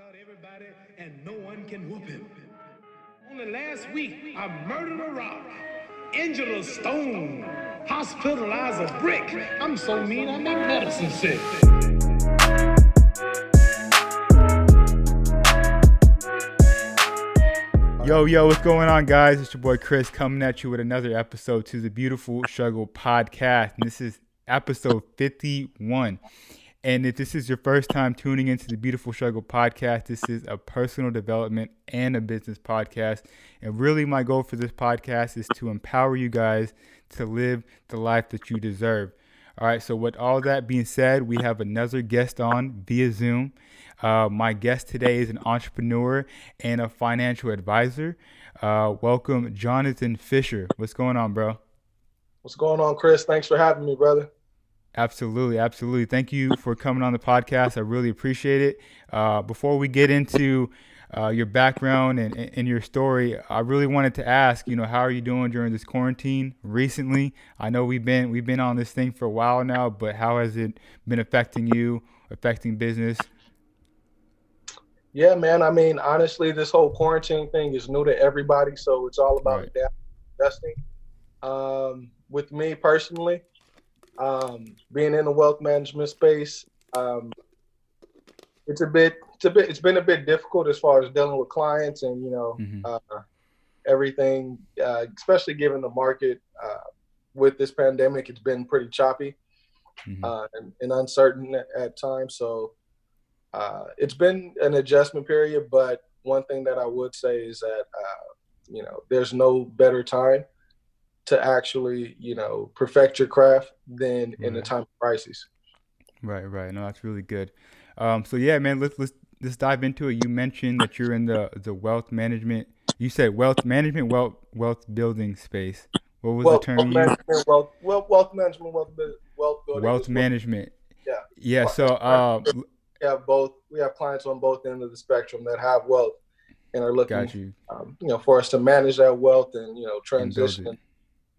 out everybody, and no one can whoop him. Only last week, I murdered a rock, injured a stone, hospitalized a brick. I'm so mean, I make medicine sick. Yo, yo, what's going on, guys? It's your boy Chris coming at you with another episode to the Beautiful Struggle podcast. And this is episode 51. And if this is your first time tuning into the Beautiful Struggle podcast, this is a personal development and a business podcast. And really, my goal for this podcast is to empower you guys to live the life that you deserve. All right, so with all that being said, we have another guest on via Zoom. Uh, my guest today is an entrepreneur and a financial advisor. Uh, welcome, Jonathan Fisher. What's going on, bro? What's going on, Chris? Thanks for having me, brother. Absolutely, absolutely. Thank you for coming on the podcast. I really appreciate it. Uh, before we get into uh, your background and, and your story, I really wanted to ask, you know, how are you doing during this quarantine recently? I know we've been we've been on this thing for a while now, but how has it been affecting you, affecting business? Yeah, man. I mean, honestly, this whole quarantine thing is new to everybody, so it's all about Right. adapting. Um, with me personally, um, being in the wealth management space, um, it's a bit, it's a bit, it's been a bit difficult as far as dealing with clients and you know Mhm. uh, everything, uh, especially given the market uh, with this pandemic, it's been pretty choppy. Mhm. uh, and, and uncertain at, at times. So uh, it's been an adjustment period. But one thing that I would say is that uh, you know there's no better time to actually you know perfect your craft than in a time of crisis. Right, right. No, that's really good. Um, so yeah, man, let's let's let's dive into it. You mentioned that you're in the the wealth management. You said wealth management, wealth wealth building space. What was Wealth, the term wealth you management, wealth, wealth, wealth management, wealth, wealth building. Wealth management. Yeah. Yeah. So, uh, We have both. We have clients on both ends of the spectrum that have wealth and are looking, you. um, you know, for us to manage that wealth and you know transition it.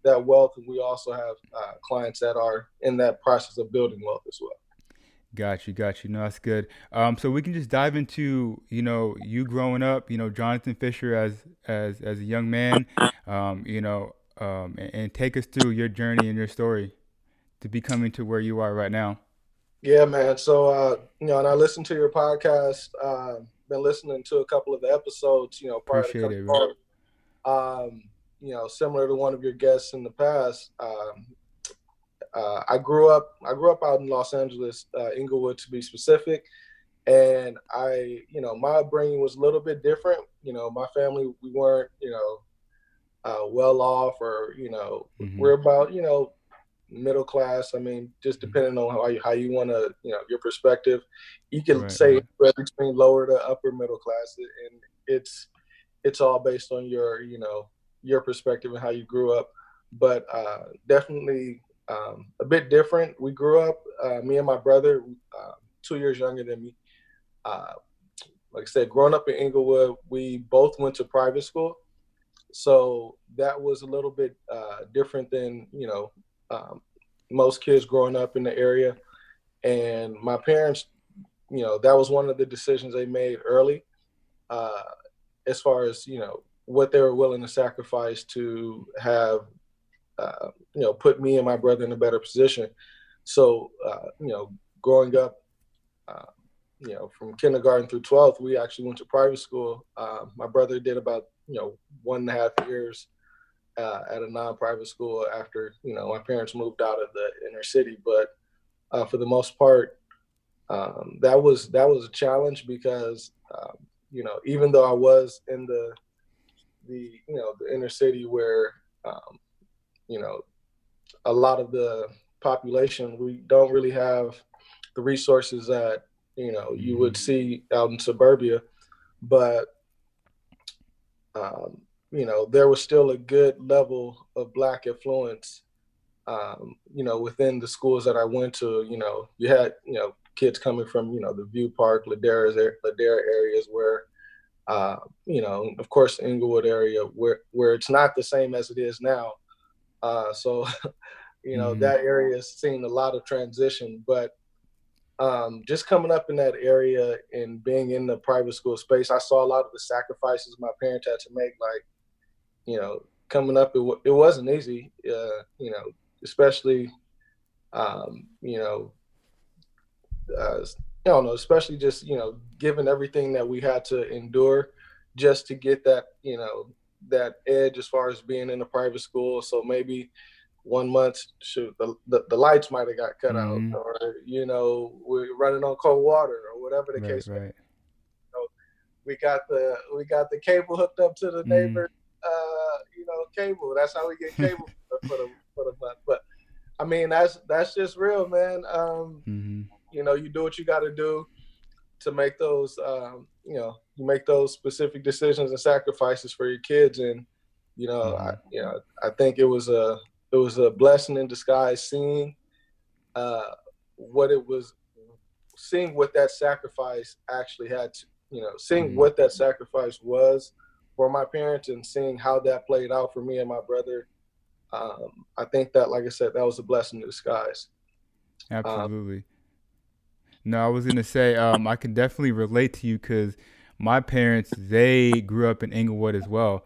That wealth. And we also have uh, clients that are in that process of building wealth as well. Got you, got you. No, that's good. Um, so we can just dive into, you know, you growing up, you know, Jonathan Fisher as as as a young man, um, you know, um, and, and take us through your journey and your story to becoming to where you are right now. Yeah, man. So, uh, you know, and I listened to your podcast. Uh, been listening to a couple of the episodes. You know, prior Appreciate to it, coming on. Um, you know, similar to one of your guests in the past. Um, uh, I grew up. I grew up out in Los Angeles, uh, Inglewood to be specific. And I, you know, my upbringing was a little bit different. You know, my family, we weren't, you know, uh, well off, or you know, Mhm. we're about, you know, middle class. I mean, just depending on how you how you want to, you know, your perspective. You can Right, say right. between lower to upper middle class, and it's it's all based on your, you know, your perspective and how you grew up. But uh, definitely um, a bit different. We grew up, uh, me and my brother, uh, two years younger than me. Uh, like I said, growing up in Inglewood, we both went to private school. So that was a little bit uh, different than, you know, um, most kids growing up in the area. And my parents, you know, that was one of the decisions they made early uh, as far as, you know, what they were willing to sacrifice to have, uh, you know, put me and my brother in a better position. So, uh, you know, growing up, uh, you know, from kindergarten through 12th, we actually went to private school. Uh, my brother did about, you know, one and a half years uh, at a non-private school after, you know, my parents moved out of the inner city. But uh, for the most part, um, that was that was a challenge because, um, you know, even though I was in the the you know the inner city where, um, you know, a lot of the population we don't really have the resources that you know you would see out in suburbia. But um, you know there was still a good level of black influence um, you know within the schools that i went to. You know you had you know kids coming from you know the view park ladera ladera areas where uh, you know of course the inglewood area where where it's not the same as it is now uh, so you know Mhm. that area has seen a lot of transition but um, just coming up in that area and being in the private school space, I saw a lot of the sacrifices my parents had to make. Like, you know, coming up, it, w- it wasn't easy, uh, you know, especially, um, you know, uh, I don't know, especially just, you know, given everything that we had to endure just to get that, you know, that edge as far as being in a private school. So maybe one month, shoot, the, the, the lights might have got cut mm-hmm. out or, you know, we're running on cold water or whatever the right, case right. may be. So we got the, we got the cable hooked up to the mm-hmm. neighbor, uh, you know, cable. That's how we get cable for the, for the month. But I mean, that's, that's just real, man. Um, mm-hmm. You know, you do what you got to do to make those, um, you know, you make those specific decisions and sacrifices for your kids. And, you know, mm-hmm. I, you know, I think it was a, it was a blessing in disguise seeing uh, what it was, seeing what that sacrifice actually had to, you know, seeing mm-hmm. what that sacrifice was for my parents and seeing how that played out for me and my brother. Um, I think that, like I said, that was a blessing in disguise. Absolutely. Um, no, I was gonna say um, I can definitely relate to you because my parents they grew up in Inglewood as well.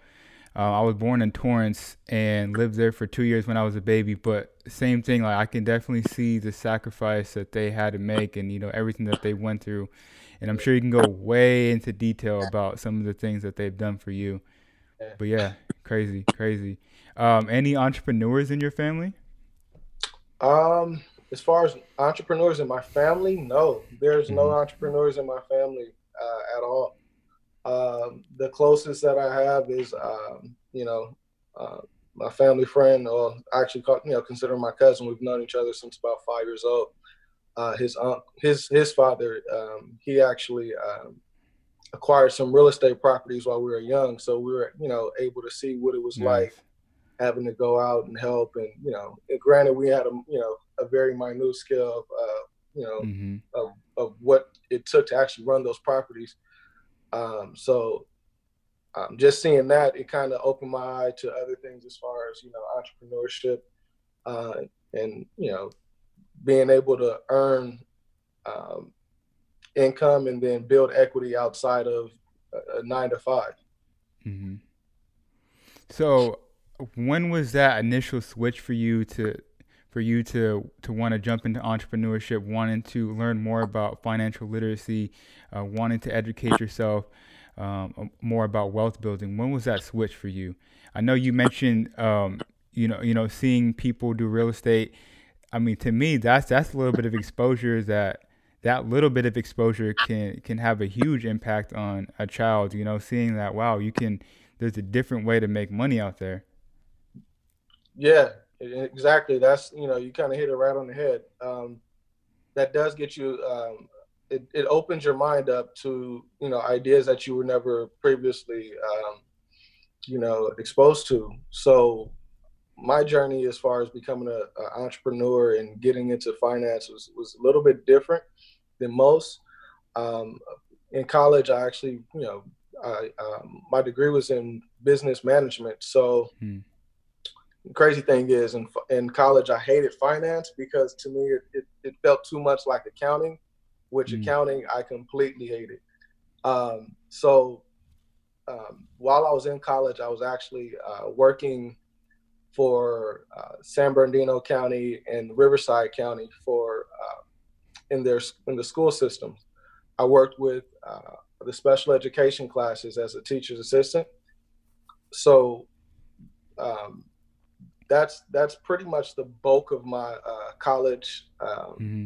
Uh, I was born in Torrance and lived there for two years when I was a baby. But same thing, like I can definitely see the sacrifice that they had to make, and you know everything that they went through. And I'm sure you can go way into detail about some of the things that they've done for you. But yeah, crazy, crazy. Um, any entrepreneurs in your family? Um, as far as entrepreneurs in my family, no, there's no mm-hmm. entrepreneurs in my family uh, at all. Um, the closest that I have is, um, you know, uh, my family friend, or actually, call, you know, consider my cousin. We've known each other since about five years old. Uh, his aunt, his his father, um, he actually um, acquired some real estate properties while we were young, so we were, you know, able to see what it was nice. like having to go out and help. And you know, granted, we had a you know a very minute scale of uh, you know mm-hmm. of, of what it took to actually run those properties. Um, so um, just seeing that, it kind of opened my eye to other things as far as you know entrepreneurship uh, and you know being able to earn um, income and then build equity outside of a, a nine to 5 mm-hmm. So when was that initial switch for you to for you to to want to jump into entrepreneurship, wanting to learn more about financial literacy, uh, wanting to educate yourself um, more about wealth building? When was that switch for you? I know you mentioned um, you know you know seeing people do real estate. I mean, to me, that's that's a little bit of exposure that that little bit of exposure can can have a huge impact on a child. You know, seeing that wow, you can there's a different way to make money out there. Yeah, exactly. That's you know you kind of hit it right on the head. Um, that does get you. Um, it, it opens your mind up to you know ideas that you were never previously um, you know exposed to. So my journey as far as becoming an entrepreneur and getting into finance was, was a little bit different than most. Um, in college, I actually, you know, I, um, my degree was in business management. So hmm crazy thing is in, in college i hated finance because to me it, it, felt too much like accounting which mm. accounting i completely hated. Um, so um, while i was in college i was actually uh, working for uh, san bernardino county and riverside county for uh, in their in the school system. I worked with uh, the special education classes as a teacher's assistant. So um, that's that's pretty much the bulk of my uh, college, um, mm-hmm.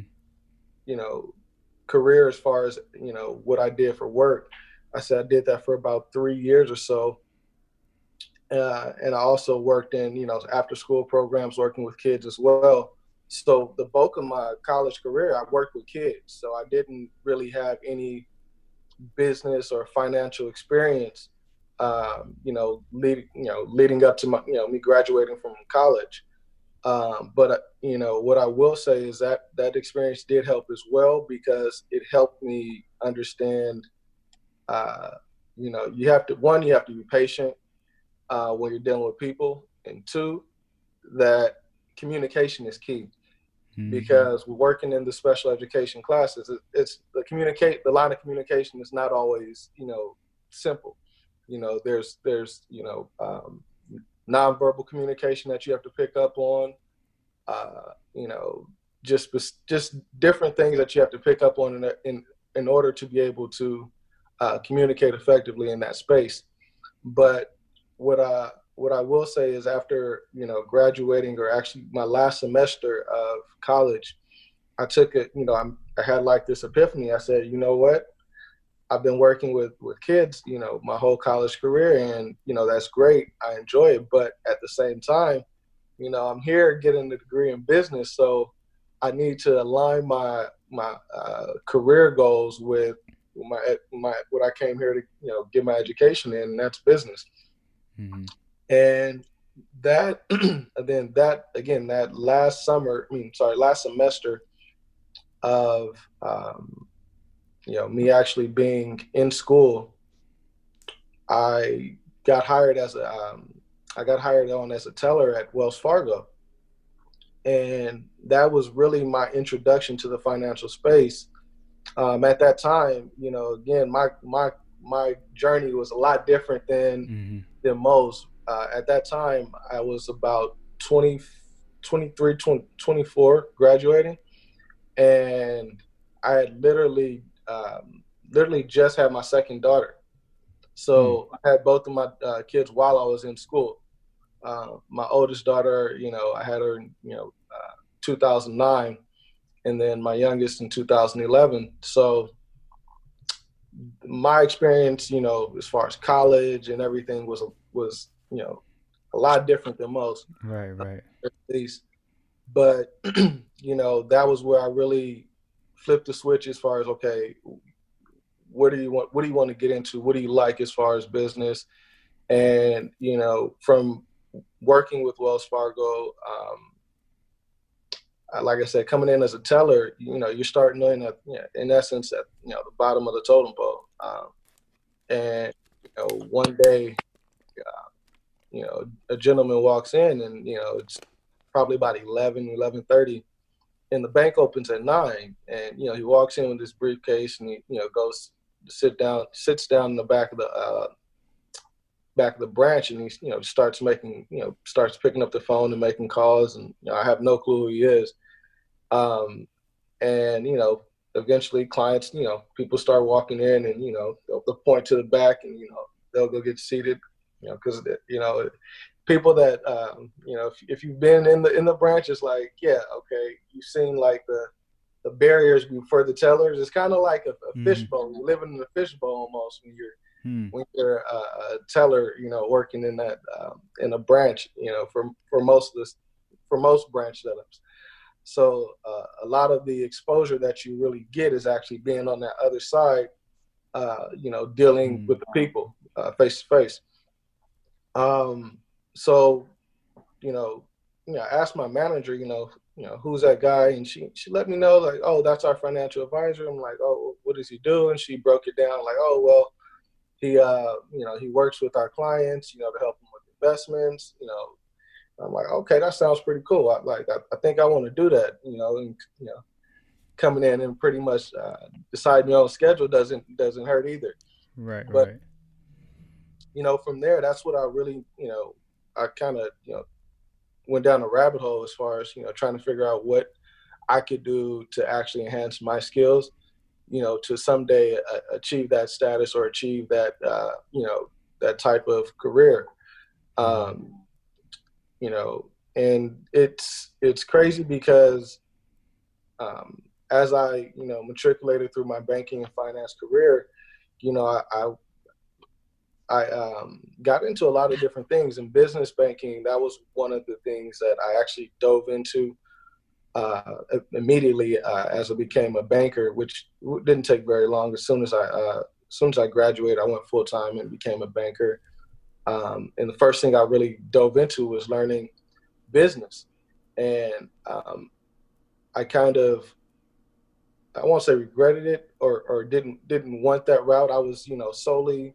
you know, career as far as you know what I did for work. I said I did that for about three years or so, uh, and I also worked in you know after school programs, working with kids as well. So the bulk of my college career, I worked with kids. So I didn't really have any business or financial experience um, you know, leading, you know, leading up to my, you know, me graduating from college. Um, but uh, you know, what I will say is that that experience did help as well because it helped me understand. Uh, you know, you have to one, you have to be patient uh, when you're dealing with people, and two, that communication is key. mm-hmm. because working in the special education classes, it, it's the communicate the line of communication is not always you know simple. You know, there's there's you know um, nonverbal communication that you have to pick up on. Uh, you know, just just different things that you have to pick up on in in, in order to be able to uh, communicate effectively in that space. But what I what I will say is after you know graduating or actually my last semester of college, I took it. You know, I'm, I had like this epiphany. I said, you know what? I've been working with with kids, you know, my whole college career, and you know that's great. I enjoy it, but at the same time, you know, I'm here getting the degree in business, so I need to align my my uh, career goals with my my what I came here to you know get my education in, and that's business. Mm-hmm. And that then that again that last summer, I mean sorry, last semester of um, you know me actually being in school, I got hired as a um, I got hired on as a teller at Wells Fargo and that was really my introduction to the financial space. Um, at that time, you know, again, my my my journey was a lot different than mm-hmm. than most. Uh, at that time, I was about 20, 23, 20, 24 graduating, and I had literally um, literally just had my second daughter. So mm. I had both of my uh, kids while I was in school. Uh, my oldest daughter, you know, I had her, you know, uh, 2009, and then my youngest in 2011. So my experience, you know, as far as college and everything was was you know a lot different than most. Right, right. At least, but you know that was where I really flipped the switch as far as okay, what do you want? What do you want to get into? What do you like as far as business? And you know, from working with Wells Fargo, um, like I said, coming in as a teller, you know, you're starting in know, in essence, at you know the bottom of the totem pole. Um, and you know, one day, uh, you know, a gentleman walks in, and you know, it's probably about 11, 11:30, and the bank opens at nine, and you know, he walks in with his briefcase, and he, you know, goes to sit down, sits down in the back of the uh, back of the branch and he you know starts making you know starts picking up the phone and making calls and you know, I have no clue who he is um, and you know eventually clients you know people start walking in and you know they'll, they'll point to the back and you know they'll go get seated you know because you know people that um, you know if, if you've been in the in the branch it's like yeah okay you've seen like the the barriers for the tellers it's kind of like a, a mm-hmm. fishbowl you're living in a fishbowl almost when you're hmm. when you're a, a, teller, you know, working in that um, in a branch, you know, for for most of this, for most branch setups. So uh, a lot of the exposure that you really get is actually being on that other side, uh, you know, dealing hmm. with the people face to face. Um, so, you know, you know, I asked my manager, you know, you know, who's that guy? And she she let me know like, oh, that's our financial advisor. I'm like, oh, what does he do? And she broke it down like, oh, well, he uh you know he works with our clients you know to help them with investments you know i'm like okay that sounds pretty cool i like i, I think i want to do that you know and you know coming in and pretty much uh, deciding your own schedule doesn't doesn't hurt either right but right. you know from there that's what i really you know i kind of you know went down a rabbit hole as far as you know trying to figure out what i could do to actually enhance my skills you know, to someday uh, achieve that status or achieve that, uh, you know, that type of career. Um, you know, and it's it's crazy because um, as I, you know, matriculated through my banking and finance career, you know, I, I I um, got into a lot of different things in business banking. That was one of the things that I actually dove into uh, immediately uh, as I became a banker, which didn't take very long. As soon as I uh, as soon as I graduated, I went full time and became a banker. Um, and the first thing I really dove into was learning business, and um, I kind of I won't say regretted it or, or didn't didn't want that route. I was you know solely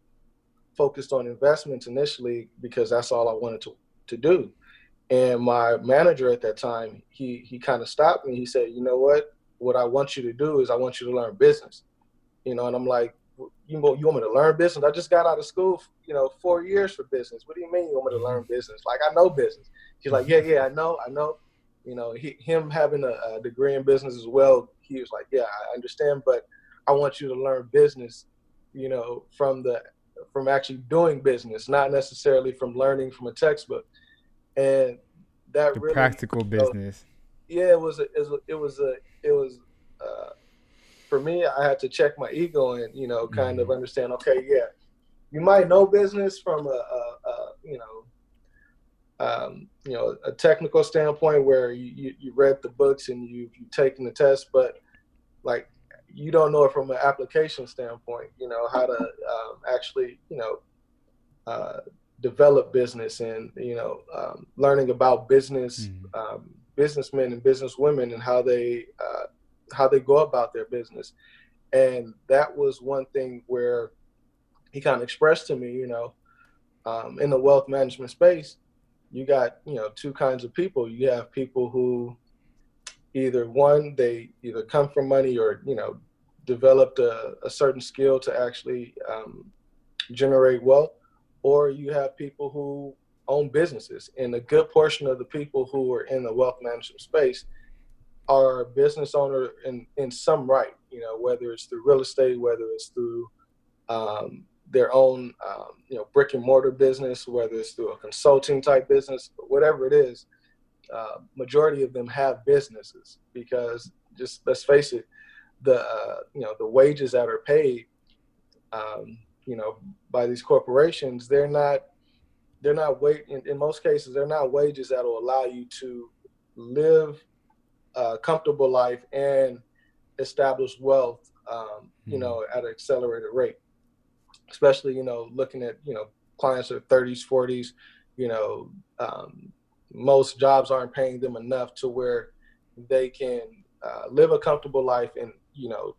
focused on investments initially because that's all I wanted to to do. And my manager at that time, he he kind of stopped me. He said, "You know what? What I want you to do is I want you to learn business." You know, and I'm like, "You want you want me to learn business? I just got out of school, you know, four years for business. What do you mean you want me to learn business? Like I know business." He's like, "Yeah, yeah, I know, I know." You know, he, him having a, a degree in business as well, he was like, "Yeah, I understand, but I want you to learn business." You know, from the from actually doing business, not necessarily from learning from a textbook. And that the really practical you know, business. yeah, it was a, it was a, it was it was uh, for me. I had to check my ego and you know kind of Mhm. understand. Okay, yeah, you might know business from a, a, a you know. Um, you know, a technical standpoint where you, you, you read the books and you you taken the test, but like you don't know it from an application standpoint. You know how to um, actually you know uh, develop business and you know um, learning about business Mhm. um, businessmen and businesswomen and how they uh, how they go about their business and that was one thing where he kind of expressed to me you know um, in the wealth management space you got you know two kinds of people you have people who either one they either come from money or you know developed a, a certain skill to actually um, generate wealth or you have people who own businesses and a good portion of the people who are in the wealth management space are business owner in, in some right you know whether it's through real estate whether it's through um, their own um, you know brick and mortar business whether it's through a consulting type business whatever it is uh, majority of them have businesses because just let's face it the uh, you know the wages that are paid um, you know by these corporations they're not they're not wait in, in most cases they're not wages that will allow you to live a comfortable life and establish wealth um, you Mhm. know at an accelerated rate especially you know looking at you know clients are 30s 40s you know um, most jobs aren't paying them enough to where they can uh, live a comfortable life and you know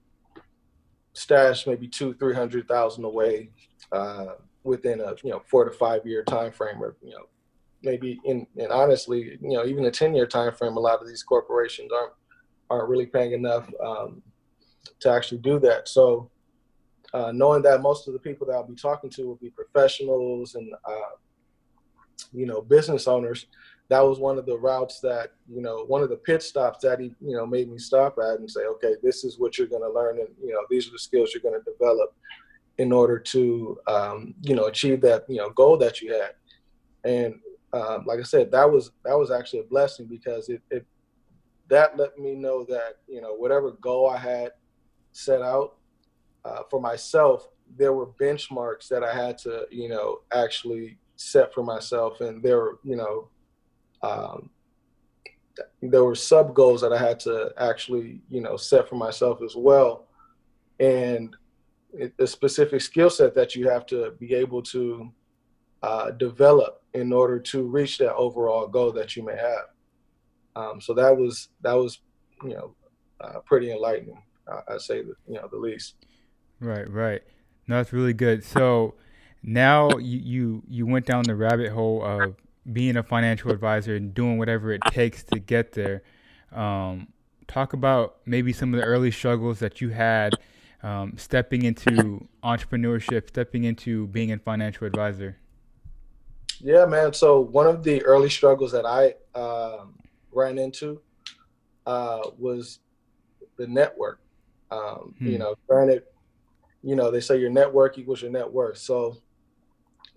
stash maybe two three hundred thousand away uh, within a you know four to five year time frame or you know maybe in and honestly you know even a 10 year time frame a lot of these corporations aren't aren't really paying enough um, to actually do that. So uh, knowing that most of the people that I'll be talking to will be professionals and uh, you know business owners that was one of the routes that you know one of the pit stops that he you know made me stop at and say okay this is what you're going to learn and you know these are the skills you're going to develop in order to um, you know achieve that you know goal that you had. And um, like i said that was that was actually a blessing because it, it that let me know that you know whatever goal i had set out uh, for myself there were benchmarks that i had to you know actually set for myself and there you know um, there were sub goals that I had to actually, you know, set for myself as well, and a specific skill set that you have to be able to uh, develop in order to reach that overall goal that you may have. Um, so that was that was, you know, uh, pretty enlightening. I, I say, the, you know, the least. Right, right. No, that's really good. So now you, you you went down the rabbit hole of being a financial advisor and doing whatever it takes to get there. Um, talk about maybe some of the early struggles that you had um, stepping into entrepreneurship, stepping into being a financial advisor. Yeah, man. So one of the early struggles that I um, ran into uh, was the network. Um, Hmm. You know, granted, you know they say your network equals your net worth. So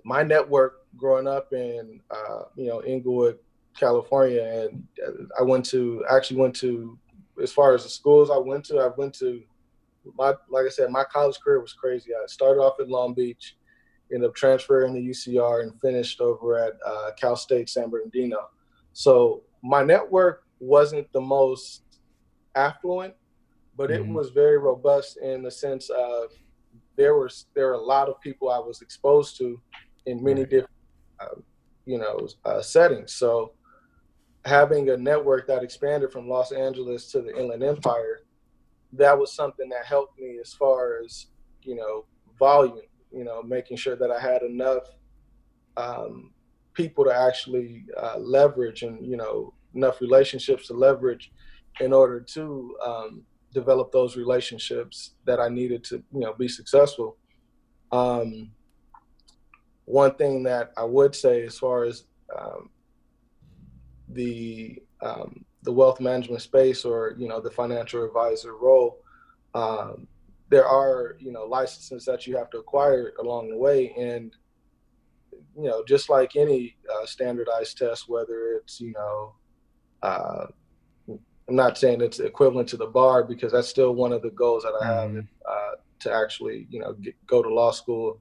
my network growing up in uh, you know Inglewood, California, and I went to actually went to as far as the schools I went to. I went to my like I said, my college career was crazy. I started off in Long Beach, ended up transferring to UCR, and finished over at uh, Cal State San Bernardino. So my network wasn't the most affluent, but it Mhm. was very robust in the sense of there was there were a lot of people I was exposed to in many Right. different uh, you know uh, settings. So having a network that expanded from Los Angeles to the Inland Empire, that was something that helped me as far as you know volume. You know, making sure that I had enough um, people to actually uh, leverage and you know enough relationships to leverage in order to um, develop those relationships that I needed to you know be successful. Um, one thing that I would say as far as um, the um, the wealth management space or you know the financial advisor role, um, there are you know licenses that you have to acquire along the way, and you know just like any uh, standardized test, whether it's you know uh, I'm not saying it's equivalent to the bar because that's still one of the goals that I have mm-hmm. uh, to actually, you know, get, go to law school.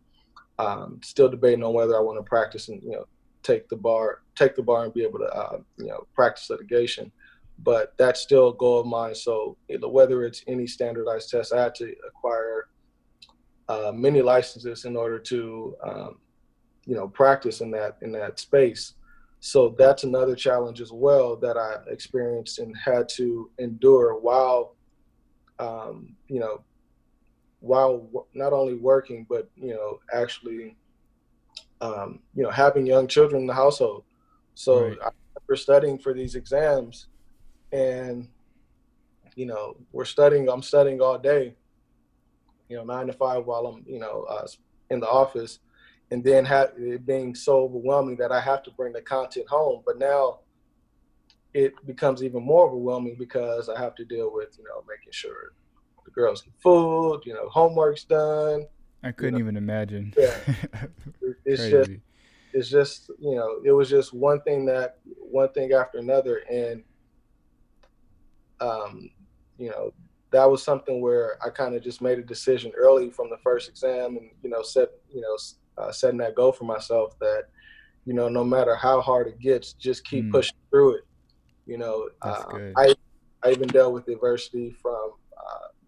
Um, still debating on whether I want to practice and you know take the bar, take the bar and be able to uh, you know practice litigation. But that's still a goal of mine. So whether it's any standardized test, I had to acquire uh, many licenses in order to um, you know practice in that in that space. So that's another challenge as well that I experienced and had to endure while, um, you know, while not only working but you know actually, um, you know, having young children in the household. So right. I remember studying for these exams, and you know, we're studying. I'm studying all day. You know, nine to five while I'm you know uh, in the office and then have it being so overwhelming that I have to bring the content home. But now it becomes even more overwhelming because I have to deal with, you know, making sure the girls get food, you know, homework's done. I couldn't you know. even imagine. Yeah. it's Crazy. just it's just, you know, it was just one thing that one thing after another and um, you know, that was something where I kind of just made a decision early from the first exam and, you know, set, you know, uh, setting that goal for myself that you know no matter how hard it gets just keep mm. pushing through it you know uh, i i even dealt with adversity from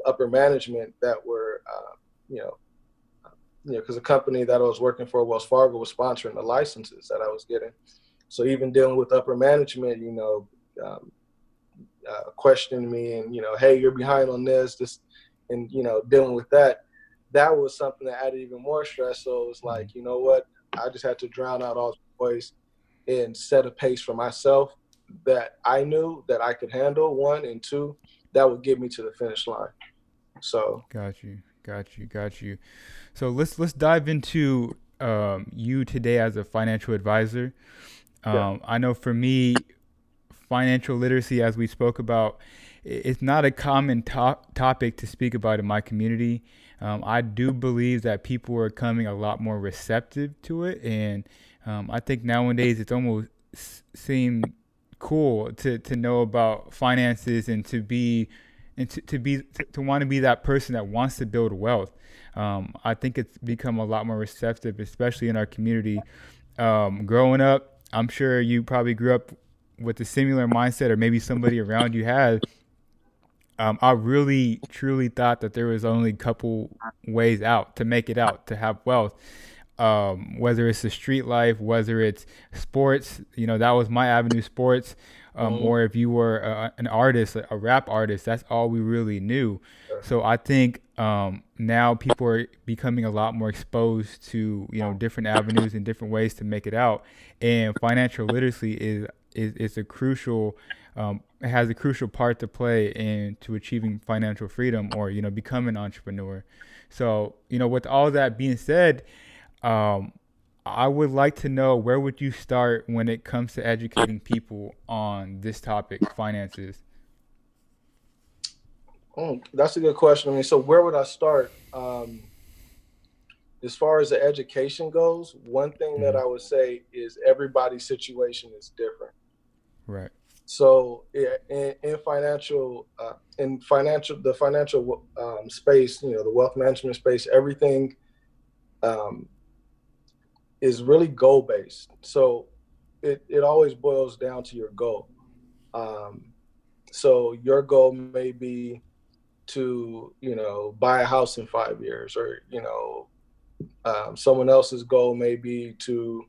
upper management that were uh, you know you know because the company that i was working for wells fargo was sponsoring the licenses that i was getting so even dealing with upper management you know um, uh, questioning me and you know hey you're behind on this this and you know dealing with that that was something that added even more stress. So it was mm-hmm. like, you know what? I just had to drown out all the noise and set a pace for myself that I knew that I could handle. One and two, that would get me to the finish line. So got you, got you, got you. So let's let's dive into um, you today as a financial advisor. Um, yeah. I know for me, financial literacy, as we spoke about, it's not a common to- topic to speak about in my community. Um, I do believe that people are coming a lot more receptive to it, and um, I think nowadays it's almost seem cool to to know about finances and to be and to, to be to, want to be that person that wants to build wealth. Um, I think it's become a lot more receptive, especially in our community. Um, growing up, I'm sure you probably grew up with a similar mindset, or maybe somebody around you had um, I really truly thought that there was only a couple ways out to make it out to have wealth. Um, whether it's the street life, whether it's sports, you know, that was my avenue, sports, um, mm-hmm. or if you were a, an artist, a rap artist, that's all we really knew. Sure. So I think um, now people are becoming a lot more exposed to, you know, different avenues and different ways to make it out. And financial literacy is is, is a crucial um, has a crucial part to play in to achieving financial freedom or you know becoming an entrepreneur. So you know, with all that being said, um, I would like to know where would you start when it comes to educating people on this topic, finances. Oh, that's a good question. I mean, so where would I start? Um, as far as the education goes, one thing mm-hmm. that I would say is everybody's situation is different. Right. So in, in financial, uh, in financial, the financial um, space, you know, the wealth management space, everything um, is really goal based. So it, it always boils down to your goal. Um, so your goal may be to, you know, buy a house in five years, or you know, um, someone else's goal may be to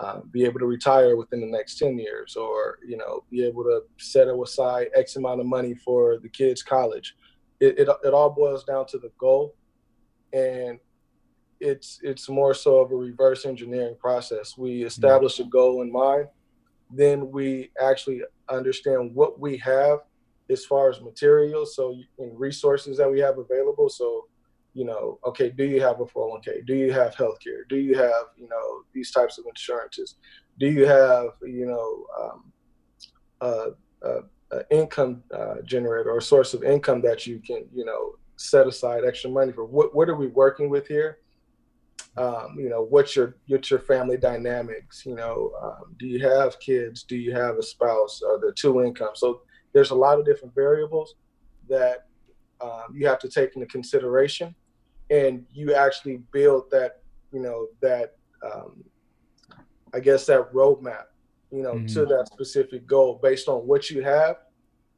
uh, be able to retire within the next 10 years or you know be able to set aside x amount of money for the kids college it, it, it all boils down to the goal and it's it's more so of a reverse engineering process. We establish a goal in mind, then we actually understand what we have as far as materials, so and resources that we have available. So, you know, okay, do you have a 401k? Do you have healthcare? Do you have you know these types of insurances? Do you have you know um, uh, uh, uh, income uh, generator or source of income that you can, you know, set aside extra money for. What what are we working with here? Um, you know, what's your what's your family dynamics? You know, um, do you have kids? Do you have a spouse? Are there two incomes? So there's a lot of different variables that um, you have to take into consideration, and you actually build that, you know, that um, I guess that roadmap you know, mm-hmm. to that specific goal based on what you have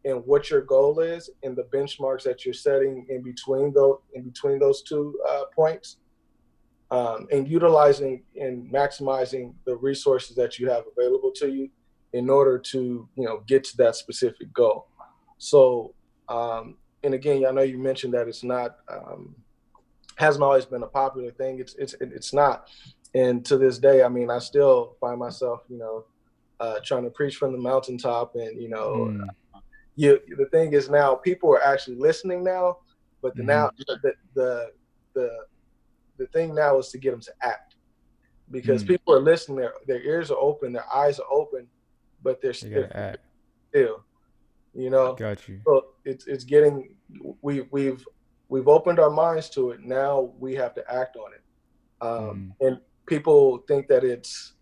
and what your goal is and the benchmarks that you're setting in between those in between those two uh, points um, and utilizing and maximizing the resources that you have available to you in order to you know get to that specific goal so um, and again i know you mentioned that it's not um, hasn't always been a popular thing it's it's it's not and to this day i mean i still find myself you know uh, trying to preach from the mountaintop, and you know, mm. you the thing is now people are actually listening now, but the mm. now the, the the the thing now is to get them to act because mm. people are listening, their their ears are open, their eyes are open, but they're still, still you know. Got you. So it's it's getting we we've we've opened our minds to it. Now we have to act on it. Um, mm. And people think that it's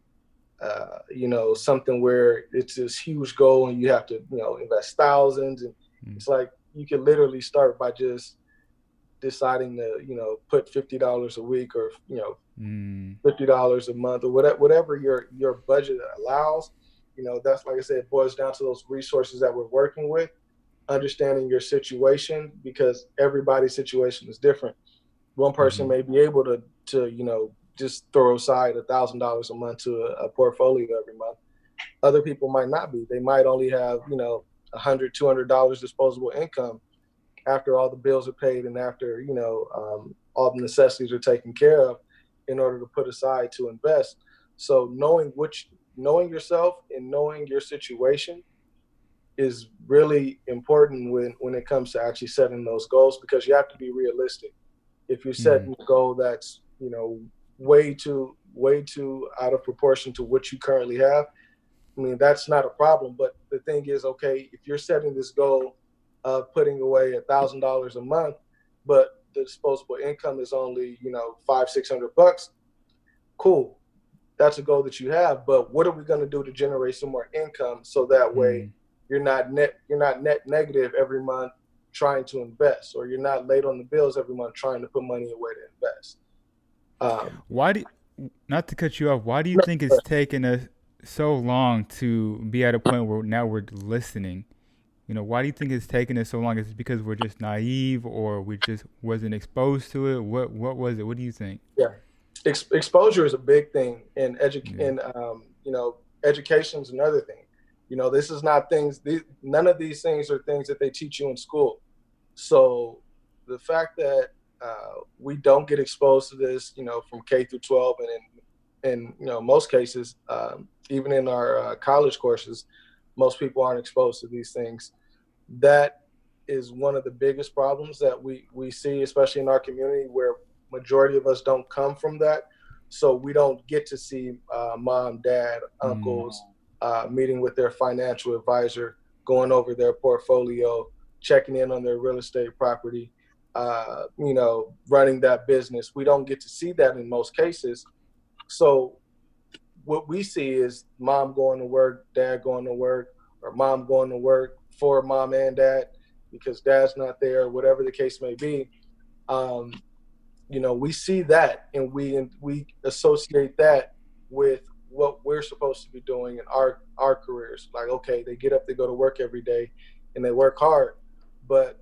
uh, you know, something where it's this huge goal and you have to, you know, invest thousands. And mm. it's like you can literally start by just deciding to, you know, put fifty dollars a week or you know, mm. fifty dollars a month or whatever whatever your your budget allows. You know, that's like I said, it boils down to those resources that we're working with, understanding your situation because everybody's situation is different. One person mm-hmm. may be able to to, you know, just throw aside a thousand dollars a month to a, a, portfolio every month. Other people might not be. They might only have, you know, a hundred, two hundred dollars disposable income after all the bills are paid and after, you know, um, all the necessities are taken care of in order to put aside to invest. So knowing which knowing yourself and knowing your situation is really important when when it comes to actually setting those goals because you have to be realistic. If you're setting mm-hmm. a goal that's, you know, way too way too out of proportion to what you currently have, I mean that's not a problem. But the thing is, okay, if you're setting this goal of putting away a thousand dollars a month, but the disposable income is only you know five six hundred bucks, cool. That's a goal that you have, but what are we going to do to generate some more income so that way mm. you're not net you're not net negative every month trying to invest, or you're not late on the bills every month trying to put money away to invest. Um, why do not to cut you off? Why do you think it's taken us so long to be at a point where now we're listening? You know, why do you think it's taken us so long? Is it because we're just naive, or we just wasn't exposed to it? What What was it? What do you think? Yeah, Ex- exposure is a big thing, and edu- yeah. and um, you know, education is another thing. You know, this is not things. These, none of these things are things that they teach you in school. So the fact that uh, we don't get exposed to this, you know, from K through 12, and in, in you know most cases, um, even in our uh, college courses, most people aren't exposed to these things. That is one of the biggest problems that we we see, especially in our community, where majority of us don't come from that, so we don't get to see uh, mom, dad, uncles mm. meeting with their financial advisor, going over their portfolio, checking in on their real estate property uh, you know, running that business. We don't get to see that in most cases. So what we see is mom going to work, dad going to work, or mom going to work for mom and dad because dad's not there, whatever the case may be. Um, you know, we see that and we and we associate that with what we're supposed to be doing in our our careers. Like, okay, they get up, they go to work every day, and they work hard, but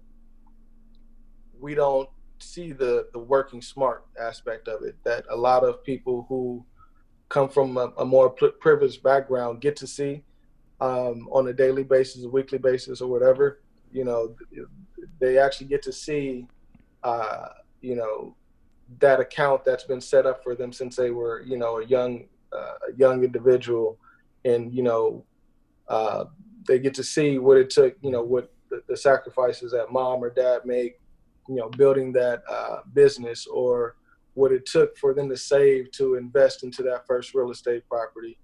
we don't see the the working smart aspect of it that a lot of people who come from a, a more privileged background get to see um, on a daily basis, a weekly basis, or whatever. You know, they actually get to see, uh, you know, that account that's been set up for them since they were, you know, a young, uh, young individual, and you know, uh, they get to see what it took, you know, what the, the, sacrifices that mom or dad make, you know, building that uh, business or what it took for them to save to invest into that first real estate property.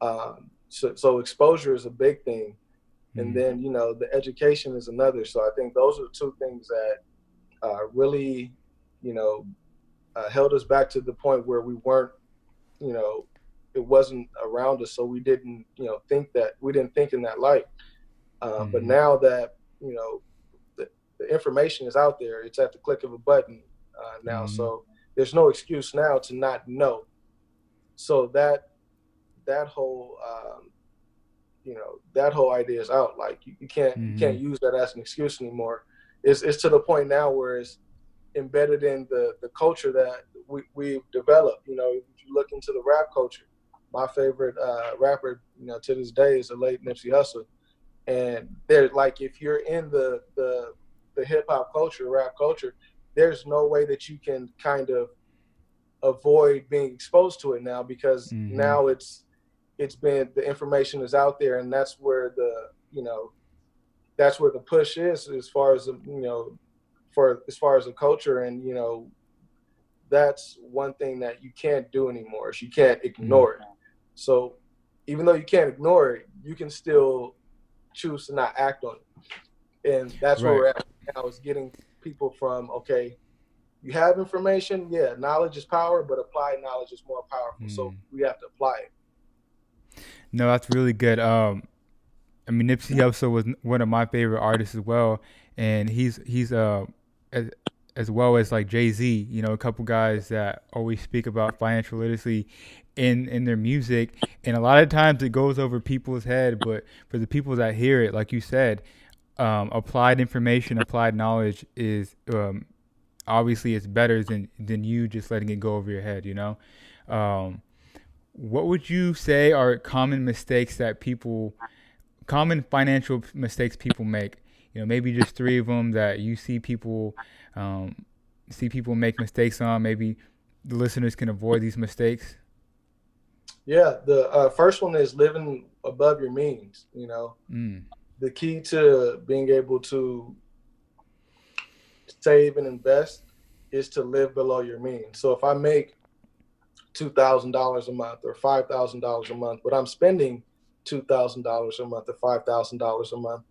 Um, so, so exposure is a big thing, mm-hmm. and then you know the education is another. So I think those are the two things that uh, really, you know, uh, held us back to the point where we weren't, you know, it wasn't around us, so we didn't, you know, think that we didn't think in that light. Uh, mm-hmm. But now that you know the, the, information is out there, it's at the click of a button uh, now. Mm-hmm. So there's no excuse now to not know. So that that whole um, you know that whole idea is out. Like you, you can't mm-hmm. you can't use that as an excuse anymore. It's it's to the point now where it's embedded in the the culture that we we've developed. You know, if you look into the rap culture, my favorite uh, rapper, you know, to this day is the late Nipsey Hussle, and they're like, if you're in the the the hip hop culture, rap culture, there's no way that you can kind of avoid being exposed to it now because mm-hmm. now it's it's been the information is out there and that's where the you know that's where the push is as far as you know for as far as the culture. And you know that's one thing that you can't do anymore is you can't ignore it. So even though you can't ignore it you can still choose to not act on it. And that's right. where we're at now is getting people from okay you have information yeah knowledge is power but applied knowledge is more powerful. Mm. so we have to apply it no that's really good um I mean, Nipsey Hussle was one of my favorite artists as well, and he's he's uh as, as well as like Jay Z, you know, a couple guys that always speak about financial literacy in in their music, and a lot of times it goes over people's head, but for the people that hear it, like you said, um, applied information, applied knowledge is um, obviously it's better than than you just letting it go over your head, you know. Um, what would you say are common mistakes that people common financial mistakes people make. You know, maybe just three of them that you see people um, see people make mistakes on. Maybe the listeners can avoid these mistakes. Yeah, the uh, first one is living above your means. You know, mm. the key to being able to save and invest is to live below your means. So if I make two thousand dollars a month or five thousand dollars a month, but I'm spending two thousand dollars a month or five thousand dollars a month,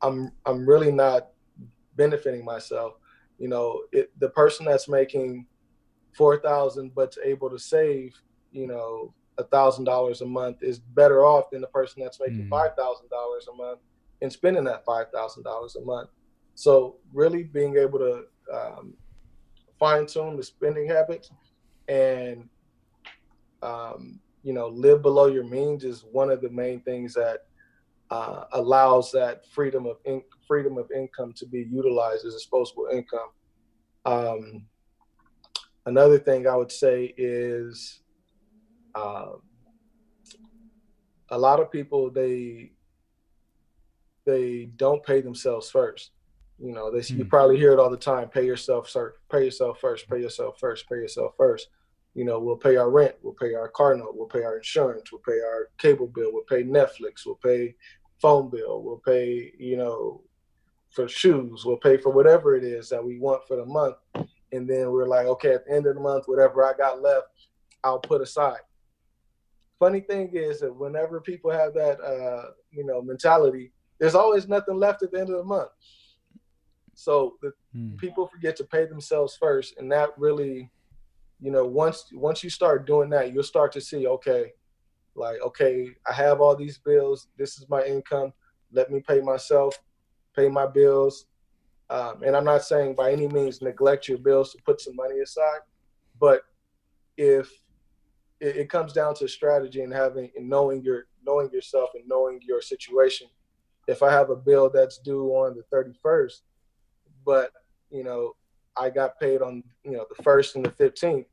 I'm I'm really not benefiting myself. You know, it, the person that's making four thousand but's able to save, you know, a thousand dollars a month is better off than the person that's making mm. five thousand dollars a month and spending that five thousand dollars a month. So really being able to um, fine tune the spending habits and um, you know, live below your means is one of the main things that uh, allows that freedom of in- freedom of income to be utilized as disposable income. Um, another thing I would say is uh, a lot of people they they don't pay themselves first. You know, they mm-hmm. you hmm. probably hear it all the time. Pay yourself first. Pay yourself first. Pay yourself first. Pay yourself first you know, we'll pay our rent, we'll pay our car note, we'll pay our insurance, we'll pay our cable bill, we'll pay Netflix, we'll pay phone bill, we'll pay, you know, for shoes, we'll pay for whatever it is that we want for the month. And then we're like, okay, at the end of the month, whatever I got left, I'll put aside. Funny thing is that whenever people have that, uh, you know, mentality, there's always nothing left at the end of the month. So the hmm. people forget to pay themselves first, and that really you know, once once you start doing that, you'll start to see, okay, like, okay, I have all these bills. This is my income. Let me pay myself, pay my bills. Um, and I'm not saying by any means neglect your bills to put some money aside, but if it, it comes down to strategy and having and knowing your knowing yourself and knowing your situation. If I have a bill that's due on the 31st, but you know I got paid on you know the first and the 15th,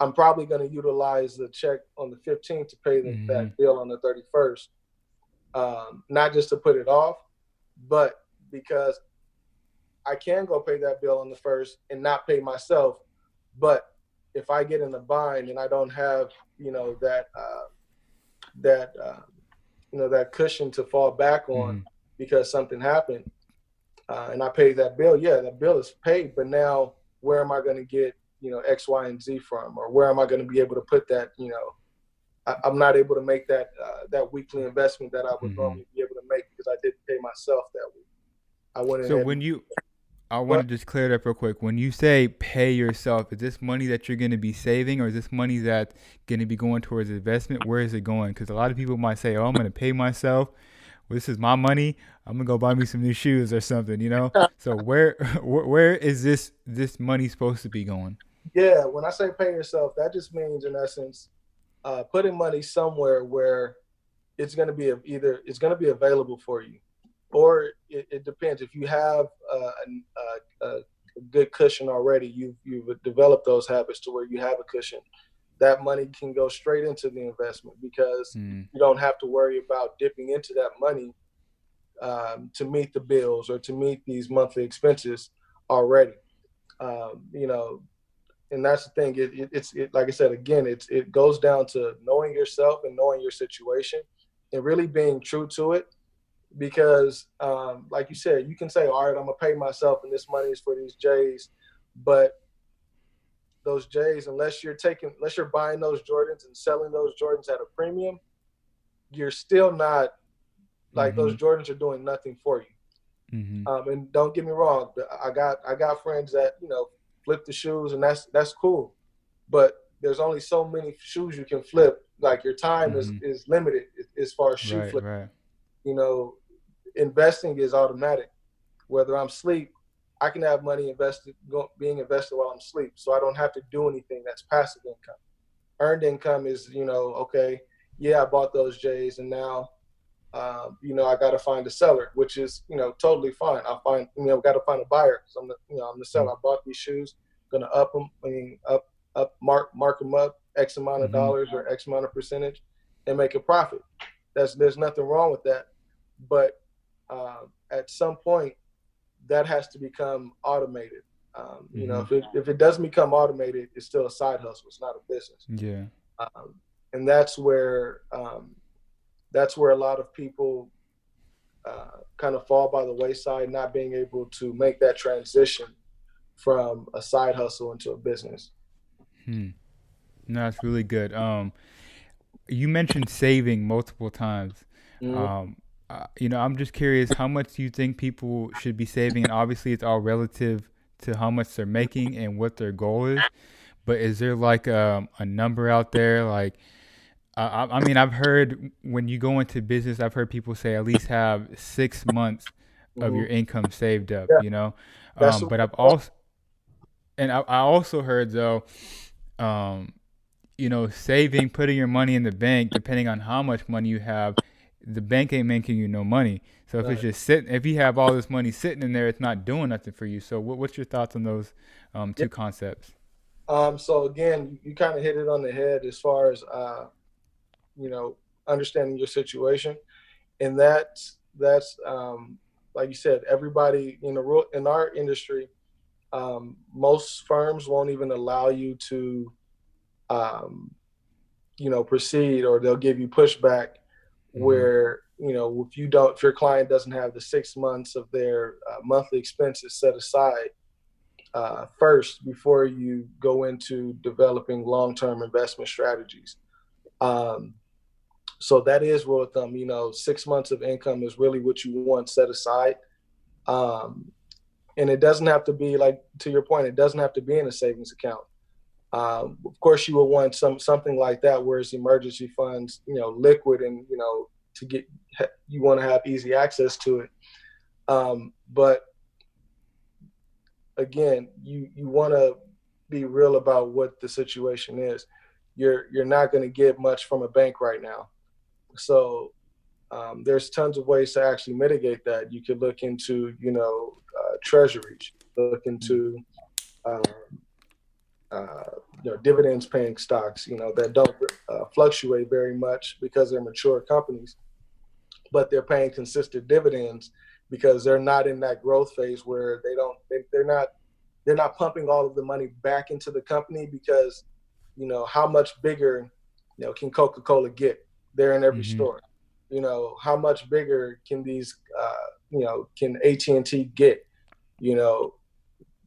I'm probably going to utilize the check on the 15th to pay the, mm-hmm. that bill on the 31st. Um, not just to put it off, but because I can go pay that bill on the first and not pay myself But if I get in a bind and I don't have, you know, that uh, that uh, you know that cushion to fall back on mm. because something happened, uh, and I paid that bill, yeah, that bill is paid. But now, where am I going to get, you know, X, Y, and Z from, or where am I going to be able to put that, you know? I, am not able to make that uh, that weekly investment that I would mm-hmm. normally be able to make because I didn't pay myself that week. I went. So when you I want to just clear it up real quick. When you say pay yourself, is this money that you're going to be saving, or is this money that's going to be going towards investment? Where is it going? Because a lot of people might say, "Oh, I'm going to pay myself. Well, this is my money. I'm gonna go buy me some new shoes or something." You know. so where, where is this this money supposed to be going? Yeah, when I say pay yourself, that just means, in essence, uh, putting money somewhere where it's going to be either it's going to be available for you or it, it depends. If you have uh, a, a, good cushion already, you've you've developed those habits to where you have a cushion. That money can go straight into the investment because mm. you don't have to worry about dipping into that money um, to meet the bills or to meet these monthly expenses already. Um, you know, and that's the thing. It, it, it's it, like I said again. It's it goes down to knowing yourself and knowing your situation, and really being true to it because, um, like you said, you can say, all right, I'm gonna pay myself, and this money is for these J's, but those J's, unless you're taking, unless you're buying those Jordans and selling those Jordans at a premium, you're still not like mm-hmm. those Jordans are doing nothing for you. Mm-hmm. Um, and don't get me wrong, I got I got friends that you know flip the shoes, and that's that's cool, but there's only so many shoes you can flip. Like your time mm-hmm. is is limited as far as shoe right, flip. Right. You know, investing is automatic. Whether I'm asleep, I can have money invested being invested while I'm asleep, so I don't have to do anything. That's passive income. Earned income is, you know, okay, yeah, I bought those J's, and now, um, you know, I got to find a seller, which is, you know, totally fine. I find, you know, got to find a buyer because I'm the, you know, I'm the seller. I bought these shoes, gonna up them, I mean, up, up, mark, mark them up, X amount of mm-hmm. dollars or X amount of percentage, and make a profit. That's there's nothing wrong with that, but uh, at some point that has to become automated. Um, you mm-hmm. know, if it, if it doesn't become automated, it's still a side hustle. It's not a business. Yeah. Um, and that's where um, that's where a lot of people uh, kind of fall by the wayside, not being able to make that transition from a side hustle into a business. Hmm. No, that's really good. Um, you mentioned saving multiple times. Mm-hmm. Um, uh, you know, I'm just curious how much do you think people should be saving? And obviously, it's all relative to how much they're making and what their goal is. But is there like a, um, a number out there? Like, uh, I, I, mean, I've heard when you go into business, I've heard people say at least have six months of mm-hmm. your income saved up. Yeah. You know, um, but I've also, and I, I also heard though, um, you know, saving, putting your money in the bank, depending on how much money you have the bank ain't making you no money. So if right. it's just sitting, if you have all this money sitting in there, it's not doing nothing for you. So what, what's your thoughts on those um, two concepts? Um, so again, you kind of hit it on the head as far as uh, you know understanding your situation, and that's that's um, like you said, everybody in the in our industry, um, most firms won't even allow you to, um, you know, proceed, or they'll give you pushback. Where you know if you don't if your client doesn't have the six months of their uh, monthly expenses set aside uh, first before you go into developing long-term investment strategies. Um, so that is rule of thumb you know six months of income is really what you want set aside. Um, and it doesn't have to be like to your point it doesn't have to be in a savings account um, of course, you would want some something like that, where it's emergency funds, you know, liquid, and you know, to get you want to have easy access to it. Um, but again, you you want to be real about what the situation is. You're you're not going to get much from a bank right now, so um, there's tons of ways to actually mitigate that. You could look into you know uh, treasuries, look into um, uh, you know, dividends paying stocks, you know, that don't uh, fluctuate very much because they're mature companies, but they're paying consistent dividends because they're not in that growth phase where they don't, they, they're not they're not pumping all of the money back into the company because you know how much bigger you know can coca-cola get? They're in every mm-hmm. store. You know how much bigger can these uh, you know can at&t get? You know